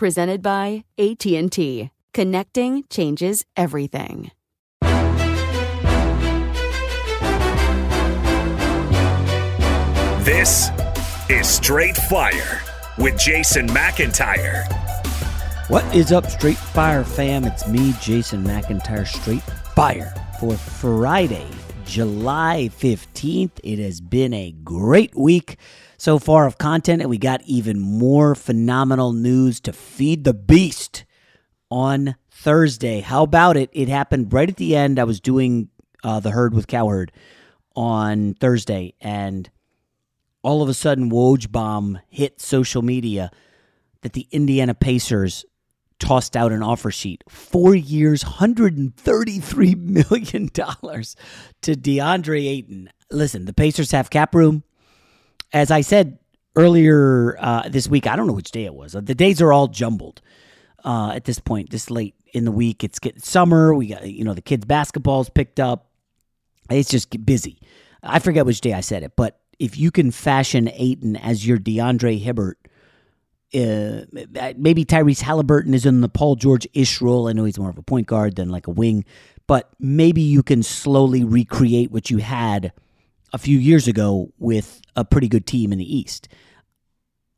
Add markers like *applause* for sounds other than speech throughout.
presented by AT&T. Connecting changes everything. This is Straight Fire with Jason McIntyre. What is up, Straight Fire fam? It's me, Jason McIntyre, Straight Fire for Friday, July 15th. It has been a great week so far of content, and we got even more phenomenal news to feed the beast on Thursday. How about it? It happened right at the end. I was doing uh, the herd with Cowherd on Thursday, and all of a sudden, Woj bomb hit social media that the Indiana Pacers tossed out an offer sheet. Four years, $133 million to DeAndre Ayton. Listen, the Pacers have cap room as I said earlier uh, this week, I don't know which day it was. The days are all jumbled uh, at this point. This late in the week, it's summer. We got you know the kids' basketball's picked up. It's just busy. I forget which day I said it, but if you can fashion Ayton as your DeAndre Hibbert, uh, maybe Tyrese Halliburton is in the Paul George ish role. I know he's more of a point guard than like a wing, but maybe you can slowly recreate what you had a few years ago with a pretty good team in the East.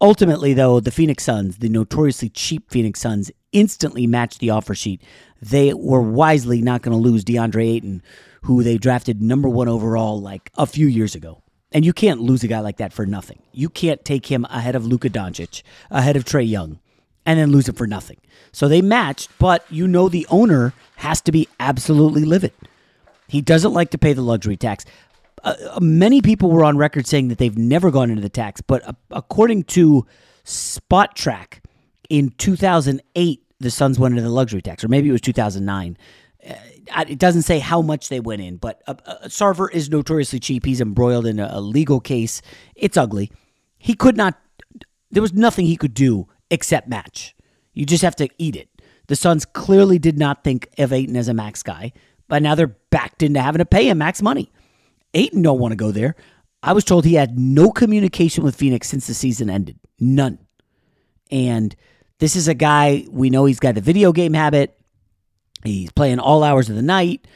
Ultimately, though, the Phoenix Suns, the notoriously cheap Phoenix Suns, instantly matched the offer sheet. They were wisely not going to lose DeAndre Ayton, who they drafted number one overall like a few years ago. And you can't lose a guy like that for nothing. You can't take him ahead of Luka Doncic, ahead of Trae Young, and then lose him for nothing. So they matched, but you know the owner has to be absolutely livid. He doesn't like to pay the luxury tax uh, many people were on record saying that they've never gone into the tax, but uh, according to Spotrac, in 2008 the Suns went into the luxury tax, or maybe it was 2009. Uh, it doesn't say how much they went in, but uh, uh, Sarver is notoriously cheap. He's embroiled in a, a legal case. It's ugly. He could not. There was nothing he could do except match. You just have to eat it. The Suns clearly did not think of Ayton as a max guy, but now they're backed into having to pay him max money. Ayton don't want to go there. I was told he had no communication with Phoenix since the season ended. None. And this is a guy we know he's got the video game habit. He's playing all hours of the night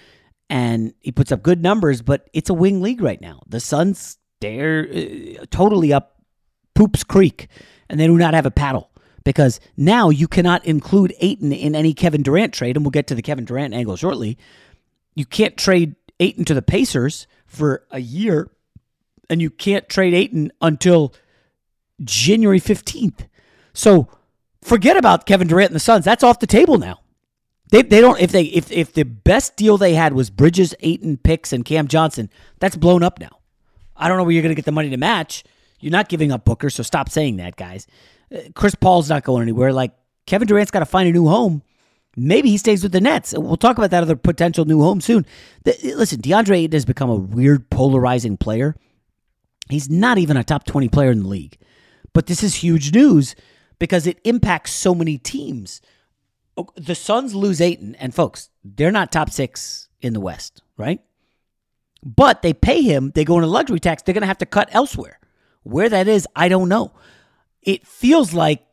and he puts up good numbers, but it's a wing league right now. The Suns, they're uh, totally up Poops Creek, and they do not have a paddle because now you cannot include Ayton in any Kevin Durant trade, and we'll get to the Kevin Durant angle shortly. You can't trade Ayton to the Pacers for a year, and you can't trade Ayton until January 15th. So forget about Kevin Durant and the Suns. That's off the table now. They, they don't if they if if the best deal they had was Bridges, Ayton, picks, and Cam Johnson, that's blown up now. I don't know where you're going to get the money to match. You're not giving up Booker, so stop saying that, guys. Uh, Chris Paul's not going anywhere. Like Kevin Durant's got to find a new home. Maybe he stays with the Nets. We'll talk about that other potential new home soon. The, listen, DeAndre Ayton has become a weird, polarizing player. He's not even a top 20 player in the league. But this is huge news because it impacts so many teams. The Suns lose Ayton, and folks, they're not top six in the West, right? But they pay him, they go into luxury tax, they're going to have to cut elsewhere. Where that is, I don't know. It feels like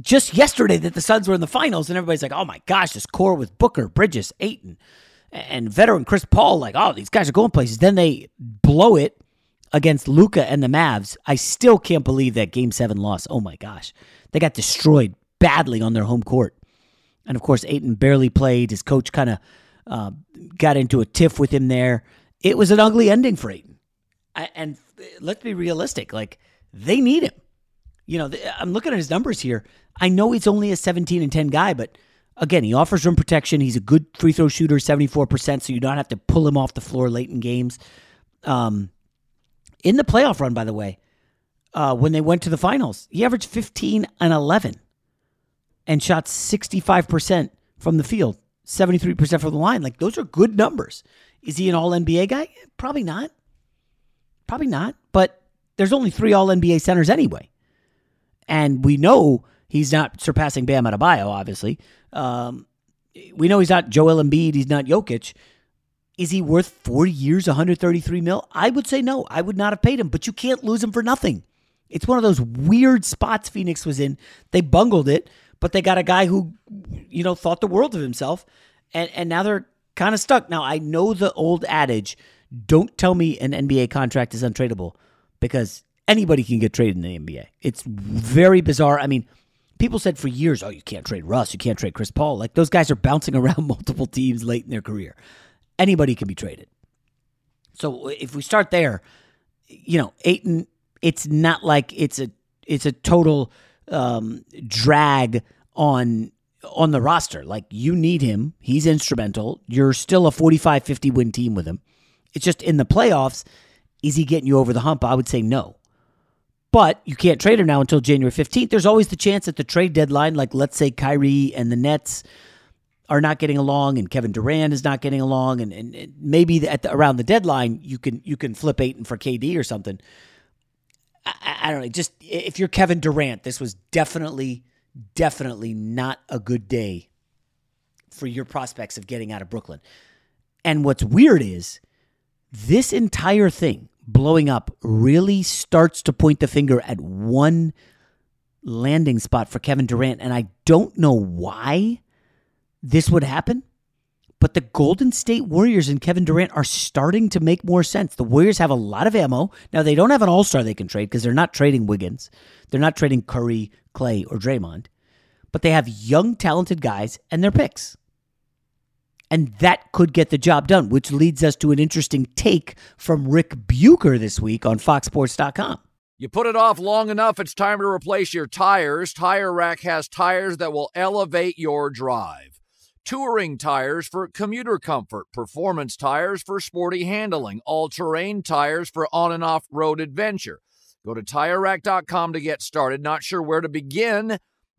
just yesterday that the Suns were in the finals, and everybody's like, oh my gosh, this core with Booker, Bridges, Ayton, and veteran Chris Paul, like, oh, these guys are going places. Then they blow it against Luka and the Mavs. I still can't believe that game seven loss. Oh my gosh. They got destroyed badly on their home court. And of course, Ayton barely played. His coach kind of uh, got into a tiff with him there. It was an ugly ending for Ayton, I, and let's be realistic. Like, they need him. You know, I'm looking at his numbers here. I know he's only a 17 and 10 guy, but again, he offers rim protection. He's a good free throw shooter, 74%, so you don't have to pull him off the floor late in games. Um, in the playoff run, by the way, uh, when they went to the finals, he averaged 15 and 11 and shot 65% from the field, 73% from the line. Like, those are good numbers. Is he an all NBA guy? Probably not. Probably not. But there's only three all NBA centers anyway. And we know he's not surpassing Bam Adebayo, obviously. Um, we know he's not Joel Embiid. He's not Jokic. Is he worth 40 years, 133 mil? I would say no. I would not have paid him, but you can't lose him for nothing. It's one of those weird spots Phoenix was in. They bungled it, but they got a guy who, you know, thought the world of himself, and and now they're kind of stuck. Now I know the old adage: don't tell me an NBA contract is untradeable, because anybody can get traded in the NBA. It's very bizarre. I mean, people said for years, "Oh, you can't trade Russ, you can't trade Chris Paul." Like those guys are bouncing *laughs* around multiple teams late in their career anybody can be traded. So if we start there, you know, Ayton, it's not like it's a it's a total um, drag on on the roster. Like you need him. He's instrumental. You're still a 45-50 win team with him. It's just in the playoffs, is he getting you over the hump? I would say no. But you can't trade her now until January 15th. There's always the chance at the trade deadline, like let's say Kyrie and the Nets are not getting along and Kevin Durant is not getting along and, and, and maybe at the, around the deadline you can you can flip Ayton for KD or something. I, I, don't know. Just if you're Kevin Durant, this was definitely definitely not a good day for your prospects of getting out of Brooklyn. And what's weird is this entire thing blowing up really starts to point the finger at one landing spot for Kevin Durant and I don't know why this would happen. But the Golden State Warriors and Kevin Durant are starting to make more sense. The Warriors have a lot of ammo. Now, they don't have an all star they can trade because they're not trading Wiggins. They're not trading Curry, Clay, or Draymond. But they have young, talented guys and their picks. And that could get the job done, which leads us to an interesting take from Rick Bucher this week on FoxSports.com. You put it off long enough, it's time to replace your tires. Tire Rack has tires that will elevate your drive touring tires for commuter comfort, performance tires for sporty handling, all terrain tires for on and off road adventure. Go to tirerack.com to get started. Not sure where to begin?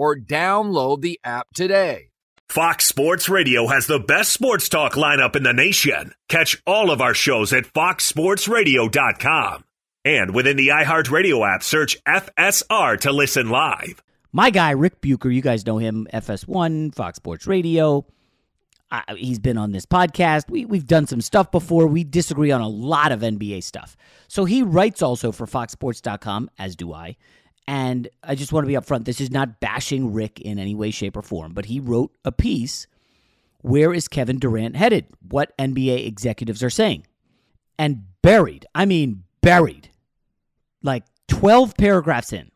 or download the app today. Fox Sports Radio has the best sports talk lineup in the nation. Catch all of our shows at foxsportsradio.com. And within the iHeartRadio app, search FSR to listen live. My guy, Rick Bucher, you guys know him, FS1, Fox Sports Radio. I, he's been on this podcast. We, we've done some stuff before. We disagree on a lot of NBA stuff. So he writes also for FoxSports.com, as do I. And I just want to be upfront. This is not bashing Rick in any way, shape, or form, but he wrote a piece. Where is Kevin Durant headed? What NBA executives are saying. And buried, I mean, buried, like 12 paragraphs in.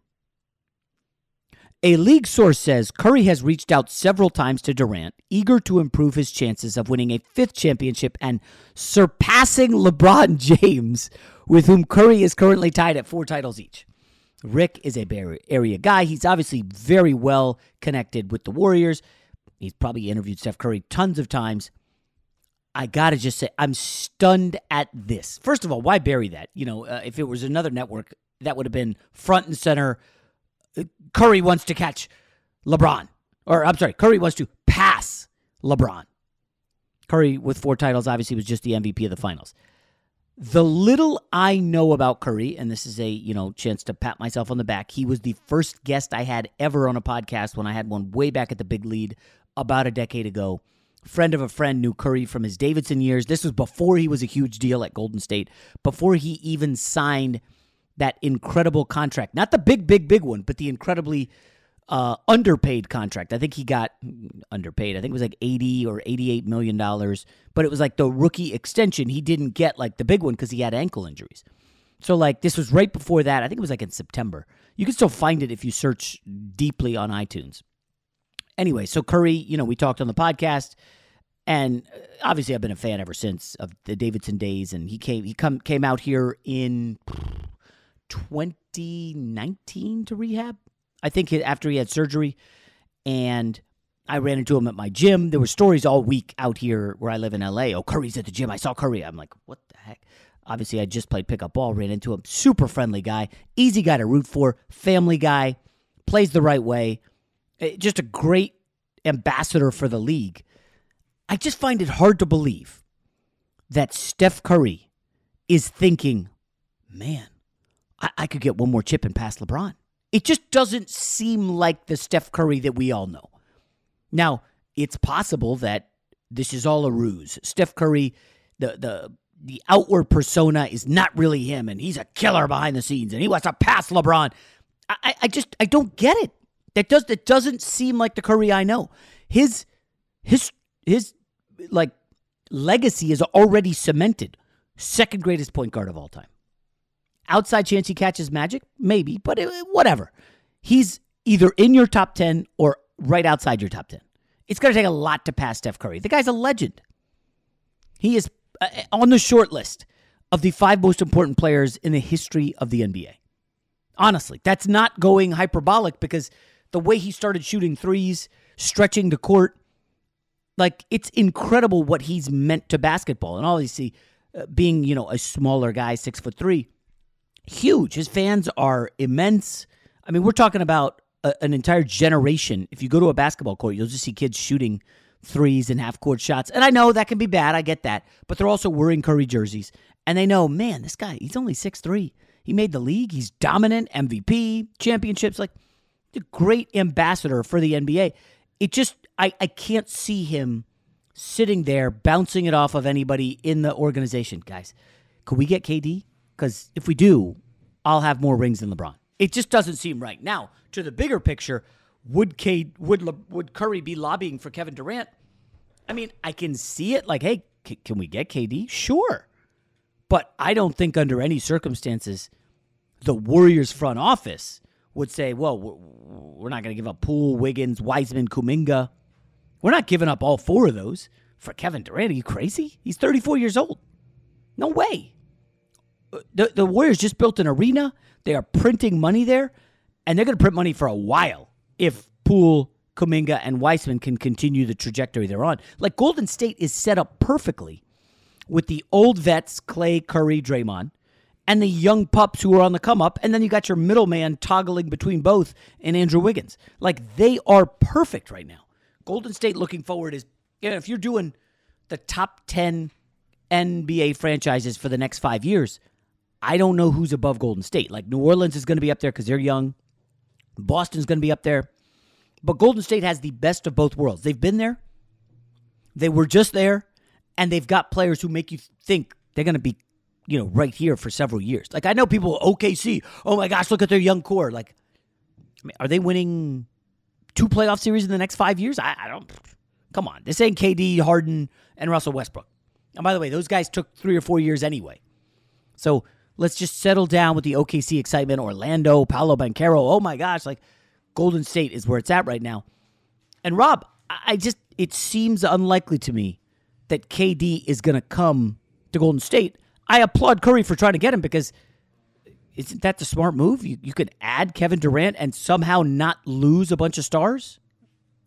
A league source says Curry has reached out several times to Durant, eager to improve his chances of winning a fifth championship and surpassing LeBron *laughs* James, with whom Curry is currently tied at four titles each. Rick is a Bay Area guy. He's obviously very well connected with the Warriors. He's probably interviewed Steph Curry tons of times. I got to just say, I'm stunned at this. First of all, why bury that? You know, uh, if it was another network, that would have been front and center. Curry wants to catch LeBron. Or, I'm sorry, Curry wants to pass LeBron. Curry, with four titles, obviously was just the MVP of the finals. The little I know about Curry, and this is a you know chance to pat myself on the back. He was the first guest I had ever on a podcast when I had one way back at the big lead about a decade ago. Friend of a friend knew Curry from his Davidson years. This was before he was a huge deal at Golden State, before he even signed that incredible contract. Not the big, big, big one, but the incredibly uh, underpaid contract. I think he got underpaid. I think it was like 80 or 88 million dollars, but it was like the rookie extension. He didn't get like the big one because he had ankle injuries. So like this was right before that. I think it was like in September. You can still find it if you search deeply on iTunes. Anyway, so Curry, you know, we talked on the podcast, and uh, obviously I've been a fan ever since of the Davidson days. And he came he come came out here in 2019 to rehab. I think after he had surgery, and I ran into him at my gym. There were stories all week out here where I live in LA. Oh, Curry's at the gym. I saw Curry. I'm like, what the heck? Obviously, I just played pickup ball, ran into him. Super friendly guy, easy guy to root for, family guy, plays the right way. Eh, just a great ambassador for the league. I just find it hard to believe that Steph Curry is thinking, man, I, I could get one more chip and pass LeBron. It just doesn't seem like the Steph Curry that we all know. Now, it's possible that this is all a ruse. Steph Curry, the the the outward persona is not really him, and he's a killer behind the scenes, and he wants to pass LeBron. I, I just I don't get it. That does that doesn't seem like the Curry I know. His his his like legacy is already cemented. Second greatest point guard of all time. Outside chance he catches magic? Maybe, but it, whatever. He's either in your top 10 or right outside your top 10. It's going to take a lot to pass Steph Curry. The guy's a legend. He is uh, on the short list of the five most important players in the history of the NBA. Honestly, that's not going hyperbolic because the way he started shooting threes, stretching the court, like it's incredible what he's meant to basketball. And obviously, uh, being you know a smaller guy, six foot three, huge. His fans are immense. I mean, we're talking about a, an entire generation. If you go to a basketball court, you'll just see kids shooting threes and half court shots. And I know that can be bad. I get that. But they're also wearing Curry jerseys. And they know, man, this guy, he's only six three. He made the league. He's dominant, MVP, championships. Like, a great ambassador for the NBA. It just, I, I can't see him sitting there bouncing it off of anybody in the organization. Guys, could we get KD? Because if we do, I'll have more rings than LeBron. It just doesn't seem right. Now, to the bigger picture, would K would Le, would Curry be lobbying for Kevin Durant? I mean, I can see it. Like, hey, c- can we get KD? Sure, but I don't think under any circumstances the Warriors front office would say, "Well, we're not going to give up Poole, Wiggins, Wiseman, Kuminga. We're not giving up all four of those for Kevin Durant. Are you crazy? He's 34 years old. No way." The, the Warriors just built an arena. They are printing money there, and they're going to print money for a while if Poole, Kuminga, and Wiseman can continue the trajectory they're on. Like Golden State is set up perfectly with the old vets, Clay, Curry, Draymond, and the young pups who are on the come up, and then you got your middleman toggling between both and Andrew Wiggins. Like they are perfect right now. Golden State looking forward is you know, if you're doing the top 10 NBA franchises for the next five years, I don't know who's above Golden State. Like New Orleans is going to be up there because they're young. Boston's going to be up there. But Golden State has the best of both worlds. They've been there, they were just there, and they've got players who make you think they're going to be, you know, right here for several years. Like I know people, OKC, oh my gosh, look at their young core. Like, I mean, are they winning two playoff series in the next five years? I, I don't. Come on, this ain't KD, Harden, and Russell Westbrook. And by the way, those guys took three or four years anyway. So Let's just settle down with the OKC excitement. Orlando, Paolo Banchero. Oh my gosh, like Golden State is where it's at right now. And Rob, I just it seems unlikely to me that KD is going to come to Golden State. I applaud Curry for trying to get him because isn't that the smart move? You, you could add Kevin Durant and somehow not lose a bunch of stars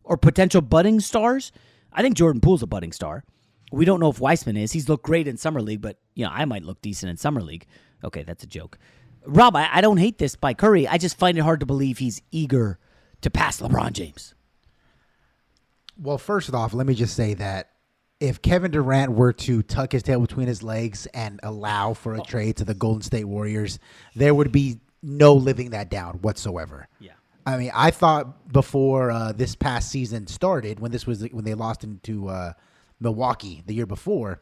or potential budding stars. I think Jordan Poole's a budding star. We don't know if Wiseman is. He's looked great in summer league, but you know I might look decent in summer league. Okay, that's a joke. Rob, I, I don't hate this by Curry. I just find it hard to believe he's eager to pass LeBron James. Well, first off, let me just say that if Kevin Durant were to tuck his tail between his legs and allow for a trade to the Golden State Warriors, there would be no living that down whatsoever. Yeah. I mean, I thought before uh, this past season started, when this was when they lost into uh, Milwaukee the year before,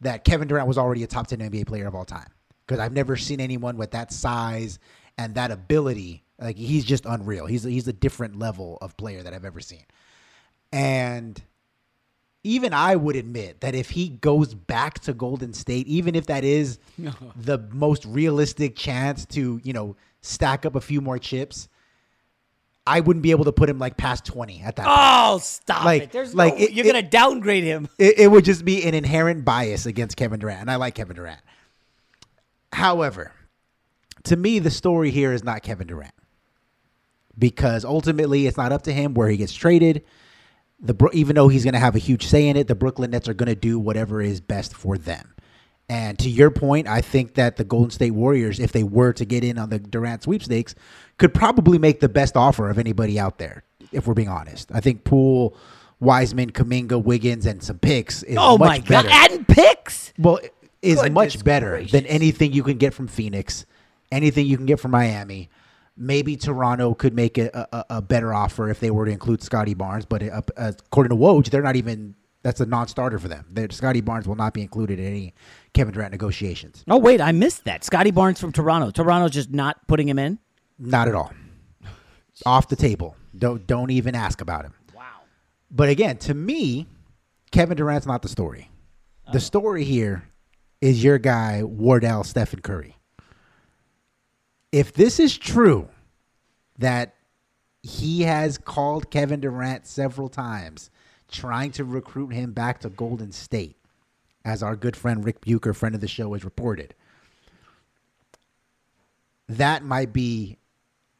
that Kevin Durant was already a top ten NBA player of all time because I've never seen anyone with that size and that ability Like he's just unreal. He's he's a different level of player that I've ever seen. And even I would admit that if he goes back to Golden State, even if that is *laughs* the most realistic chance to, you know, stack up a few more chips, I wouldn't be able to put him like past 20 at that point. Oh, stop Like- it! There's like no, it- you're it- gonna downgrade him. It, it would just be an inherent bias against Kevin Durant, and I like Kevin Durant. However, to me, the story here is not Kevin Durant because ultimately it's not up to him where he gets traded. The even though he's going to have a huge say in it, the Brooklyn Nets are going to do whatever is best for them. And to your point, I think that the Golden State Warriors, if they were to get in on the Durant sweepstakes, could probably make the best offer of anybody out there. If we're being honest, I think Poole, Wiseman, Kuminga, Wiggins, and some picks is Oh my god! better. And picks. Well, is Goodness much better than anything you can get from Phoenix, anything you can get from Miami. Maybe Toronto could make a, a, a better offer if they were to include Scottie Barnes, but uh, uh, according to Woj, they're not even. That's a non-starter for them. They're, Scottie Barnes will not be included in any Kevin Durant negotiations. Oh wait, I missed that. Scottie Barnes from Toronto. Toronto's just not putting him in. Not at all. Off the table. Don't don't even ask about him. Wow. But again, to me, Kevin Durant's not the story. The story here is your guy Wardell Stephen Curry. If this is true that he has called Kevin Durant several times trying to recruit him back to Golden State, as our good friend Rick Bucher, friend of the show, has reported, that might be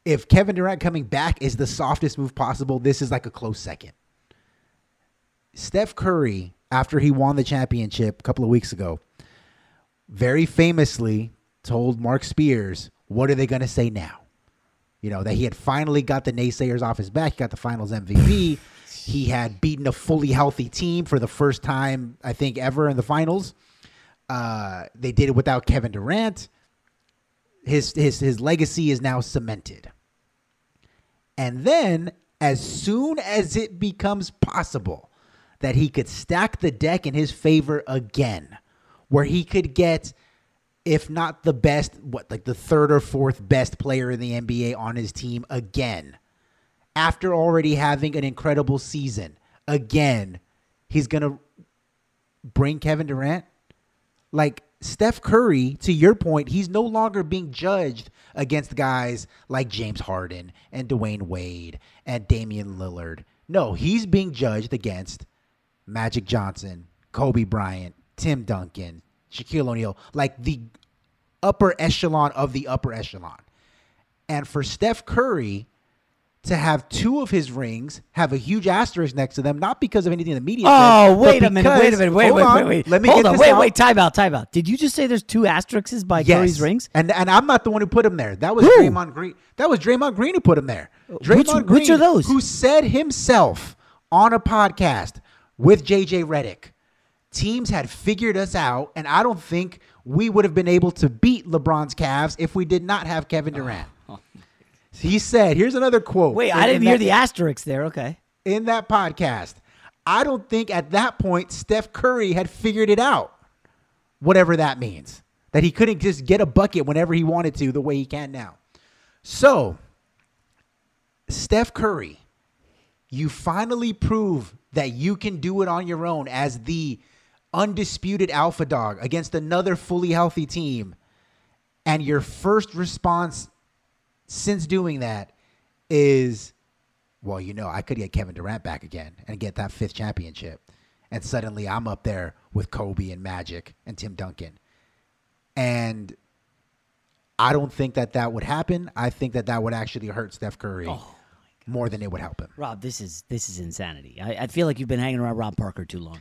if Kevin Durant coming back is the softest move possible, this is like a close second. Steph Curry, after he won the championship a couple of weeks ago, very famously told Mark Spears, What are they going to say now? You know, that he had finally got the naysayers off his back. He got the finals MVP. *laughs* he had beaten a fully healthy team for the first time, I think, ever in the finals. Uh, they did it without Kevin Durant. His, his, his legacy is now cemented. And then, as soon as it becomes possible that he could stack the deck in his favor again, where he could get, if not the best, what, like the third or fourth best player in the NBA on his team again, after already having an incredible season, again, he's going to bring Kevin Durant. Like, Steph Curry, to your point, he's no longer being judged against guys like James Harden and Dwyane Wade and Damian Lillard. No, he's being judged against Magic Johnson, Kobe Bryant, Tim Duncan, Shaquille O'Neal, like the upper echelon of the upper echelon. And for Steph Curry to have two of his rings have a huge asterisk next to them, not because of anything in the media. Oh, said, wait a minute, wait a minute, wait, wait, on, wait, wait. Let me Hold get on, this wait, out. wait, time out, time out. Did you just say there's two asterisks by Yes. Curry's rings? And and I'm not the one who put him there. That was Who? Draymond Green. That was Draymond Green who put him there. Uh, Draymond Which- Green, which are those? Who said himself on a podcast with JJ Redick, teams had figured us out, and I don't think we would have been able to beat LeBron's Cavs if we did not have Kevin Durant. Oh, oh. He said, "Here's another quote." Wait, in- I didn't hear that- the asterisks there. Okay. in that podcast. I don't think at that point Steph Curry had figured it out, whatever that means. That he couldn't just get a bucket whenever he wanted to, the way he can now. So, Steph Curry, you finally prove that you can do it on your own as the undisputed alpha dog against another fully healthy team. And your first response since doing that is well, you know, I could get Kevin Durant back again and get that fifth championship. And suddenly I'm up there with Kobe and Magic and Tim Duncan. And I don't think that that would happen. I think that that would actually hurt Steph Curry oh, more than it would help him. Rob, this is this is insanity. I, I feel like you've been hanging around Rob Parker too long.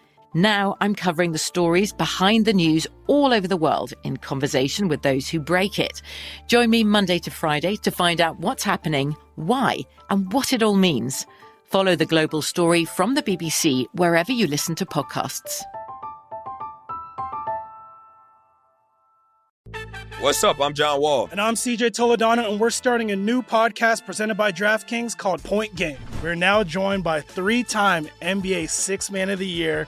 Now I'm covering the stories behind the news all over the world in conversation with those who break it. Join me Monday to Friday to find out what's happening, why, and what it all means. Follow The Global Story from the BBC wherever you listen to podcasts. What's up? I'm John Wall. And I'm CJ Toledano, and we're starting a new podcast presented by DraftKings called Point Game. We're now joined by three time NBA Six Man of the Year,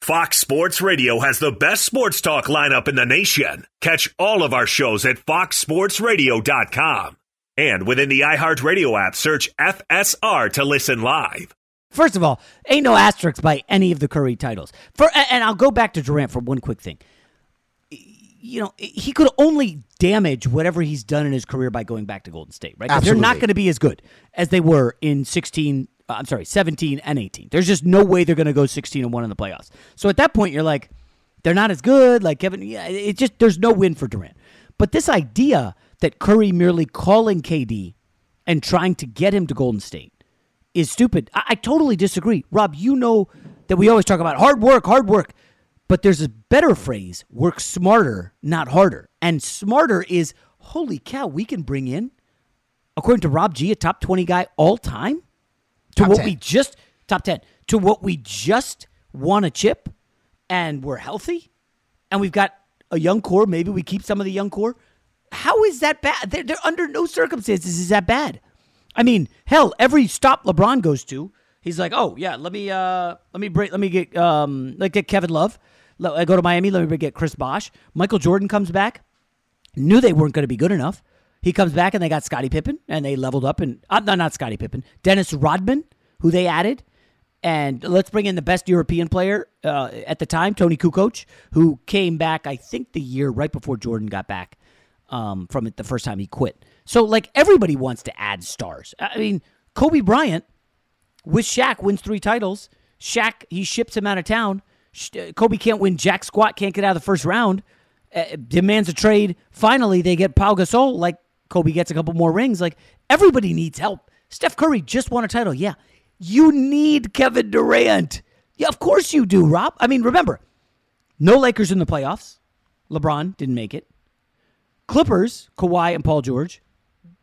Fox Sports Radio has the best sports talk lineup in the nation. Catch all of our shows at foxsportsradio.com. And within the iHeartRadio app, search FSR to listen live. First of all, ain't no asterisks by any of the Curry titles. For and I'll go back to Durant for one quick thing. You know, he could only damage whatever he's done in his career by going back to Golden State, right? 'Cause They're not going to be as good as they were in 16 uh, I'm sorry, 17 and 18. There's just no way they're going to go 16 and 1 in the playoffs. So at that point you're like they're not as good like Kevin yeah, it just there's no win for Durant. But this idea that Curry merely calling KD and trying to get him to Golden State is stupid. I, I totally disagree. Rob, you know that we always talk about hard work, hard work. But there's a better phrase work smarter, not harder. And smarter is holy cow, we can bring in, according to Rob G, a top 20 guy all time to Top what 10. we just, top 10, to what we just won a chip and we're healthy and we've got a young core. Maybe we keep some of the young core. How is that bad? They're, they're under no circumstances is that bad. I mean, hell, every stop LeBron goes to, He's like, oh yeah, let me uh let me break, let me get um like get Kevin Love. Let, I go to Miami. Let me get Chris Bosh. Michael Jordan comes back. Knew they weren't going to be good enough. He comes back and they got Scottie Pippen and they leveled up and uh, not not Scottie Pippen, Dennis Rodman, who they added, and let's bring in the best European player uh, at the time, Toni Kukoc, who came back I think the year right before Jordan got back um, from it the first time he quit. So like everybody wants to add stars. I mean, Kobe Bryant with Shaq wins three titles. Shaq he ships him out of town. uh, Kobe can't win jack squat, can't get out of the first round. Uh, demands a trade. Finally, they get Paul Gasol. Like Kobe gets a couple more rings. Like everybody needs help. Steph Curry just won a title. Yeah, you need Kevin Durant. Yeah, of course you do, Rob. I mean, remember, no Lakers in the playoffs. LeBron didn't make it. Clippers, Kawhi and Paul George,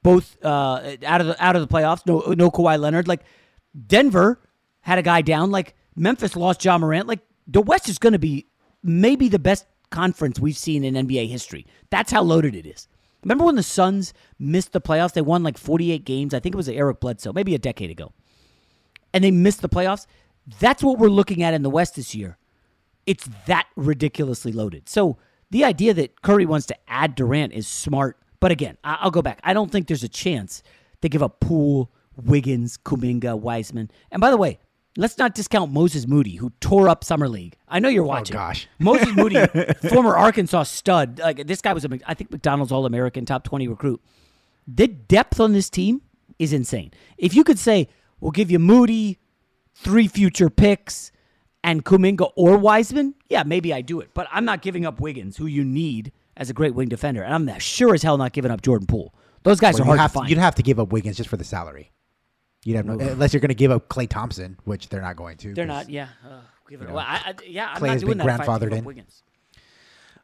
both uh, out of the out of the playoffs. No, no Kawhi Leonard. Like Denver had a guy down. Like Memphis lost Ja Morant. Like the West is going to be maybe the best conference we've seen in NBA history. That's how loaded it is. Remember when the Suns missed the playoffs? They won like 48 games. I think it was Eric Bledsoe, maybe a decade ago. And they missed the playoffs. That's what we're looking at in the West this year. It's that ridiculously loaded. So the idea that Curry wants to add Durant is smart. But again, I- will go back. I don't think there's a chance they give up Poole, Wiggins, Kuminga, Wiseman. And by the way, let's not discount Moses Moody, who tore up summer league. I know you're oh, watching. Oh gosh, *laughs* Moses Moody, former Arkansas stud. Like this guy was a, I think McDonald's All American, top twenty recruit. The depth on this team is insane. If you could say, we'll give you Moody, three future picks, and Kuminga or Wiseman, yeah, maybe I do it. But I'm not giving up Wiggins, who you need as a great wing defender, and I'm sure as hell not giving up Jordan Poole. Those guys Well, are hard to find. You'd have to give up Wiggins just for the salary. You'd have no, unless you're going to give up Klay Thompson, which they're not going to. They're not. Yeah. Uh, give it you away. I, I, yeah, I'm Clay not doing that. if I grandfathered in. Wiggins.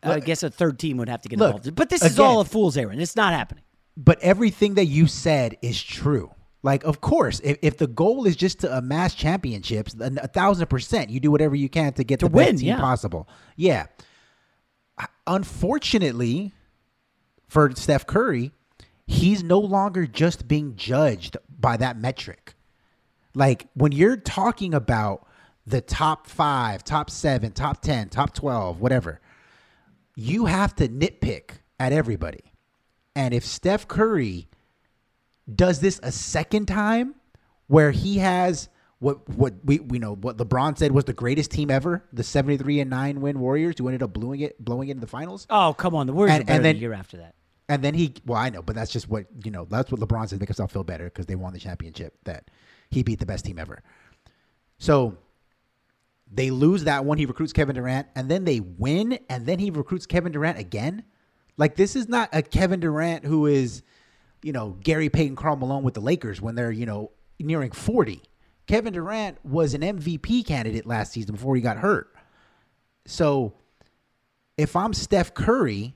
I guess a third team would have to get Look, involved. But this is all a fool's errand. It's not happening. But everything that you said is true. Like, of course, if, if the goal is just to amass championships, then a thousand percent, you do whatever you can to get To the win, best team yeah. possible. Yeah. Unfortunately, for Steph Curry, he's no longer just being judged by that metric. Like when you're talking about the top five, top seven, top 10, top 12, whatever, you have to nitpick at everybody. And if Steph Curry does this a second time where he has what what we we know what LeBron said was the greatest team ever, the 73 and 9 win Warriors who ended up blowing it blowing it in the finals. Oh, come on. The Warriors And- and the year after that. And then he, well, I know, but that's just what you know. That's what LeBron to make himself feel better because they won the championship. That he beat the best team ever. So they lose that one. He recruits Kevin Durant, and then they win, and then he recruits Kevin Durant again. Like this is not a Kevin Durant who is, you know, Gary Payton, Karl Malone with the Lakers when they're you know nearing forty. Kevin Durant was an MVP candidate last season before he got hurt. So if I'm Steph Curry,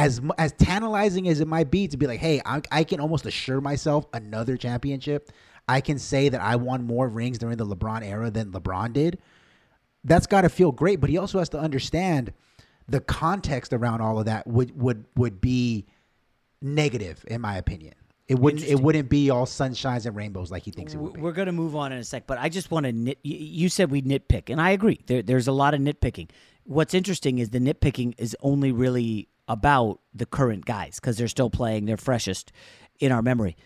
as as tantalizing as it might be to be like, hey, I, I can almost assure myself another championship. I can say that I won more rings during the LeBron era than LeBron did. That's got to feel great, but he also has to understand the context around all of that would would would be negative, in my opinion. It wouldn't it wouldn't be all sunshines and rainbows like he thinks it would be. We're going to move on in a sec, but I just want to nit. You said we nitpick, and I agree. There, there's a lot of nitpicking. What's interesting is the nitpicking is only really about the current guys because they're still playing, they're freshest in our memory.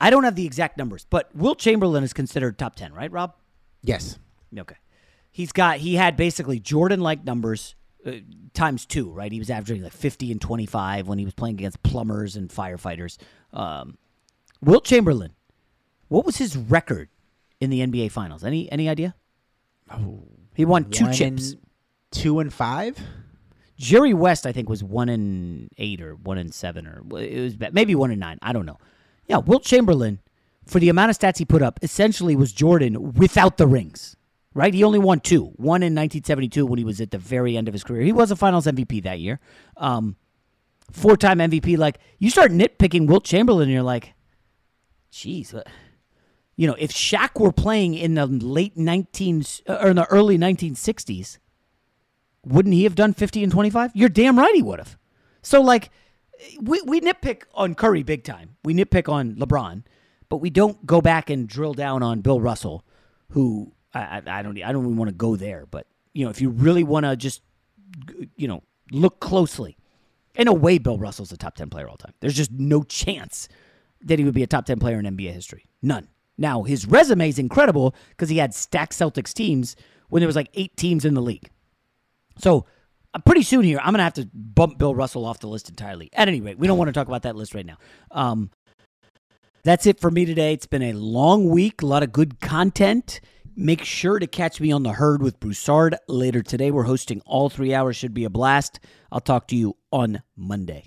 I don't have the exact numbers, but Wilt Chamberlain is considered top ten, right, Rob? Yes. Okay. He's got he had basically Jordan like numbers uh, times two, right? He was averaging like 50 and 25 when he was playing against plumbers and firefighters. Um, Wilt Chamberlain, what was his record in the NBA Finals? Any any idea? Oh, he won two chips. two and five. Jerry West, I think, was one in eight or one in seven or it was maybe one in nine. I don't know. Yeah, Wilt Chamberlain, for the amount of stats he put up, essentially was Jordan without the rings. Right? He only won two. One in 1972 when he was at the very end of his career. He was a Finals MVP that year. Um, four-time MVP. Like you start nitpicking Wilt Chamberlain, and you're like, geez, what? you know, if Shaq were playing in the late 19s or in the early 1960s, wouldn't he have done 50 and 25? You're damn right he would have. So, like, we, we nitpick on Curry big time. We nitpick on LeBron, but we don't go back and drill down on Bill Russell who I, I, don't I don't even want to go there, but you know, if you really want to just you know look closely, in a way, Bill Russell's a top ten player all time. There's just no chance that he would be a top ten player in NBA history. None. Now his resume is incredible because he had stacked Celtics teams when there was like eight teams in the league. So uh, pretty soon here, I'm gonna have to bump Bill Russell off the list entirely. At any rate, we don't want to talk about that list right now. Um, that's it for me today. It's been a long week, a lot of good content. Make sure to catch me on the herd with Broussard later today. We're hosting all three hours, should be a blast. I'll talk to you on Monday.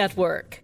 Network.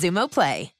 Xumo Play.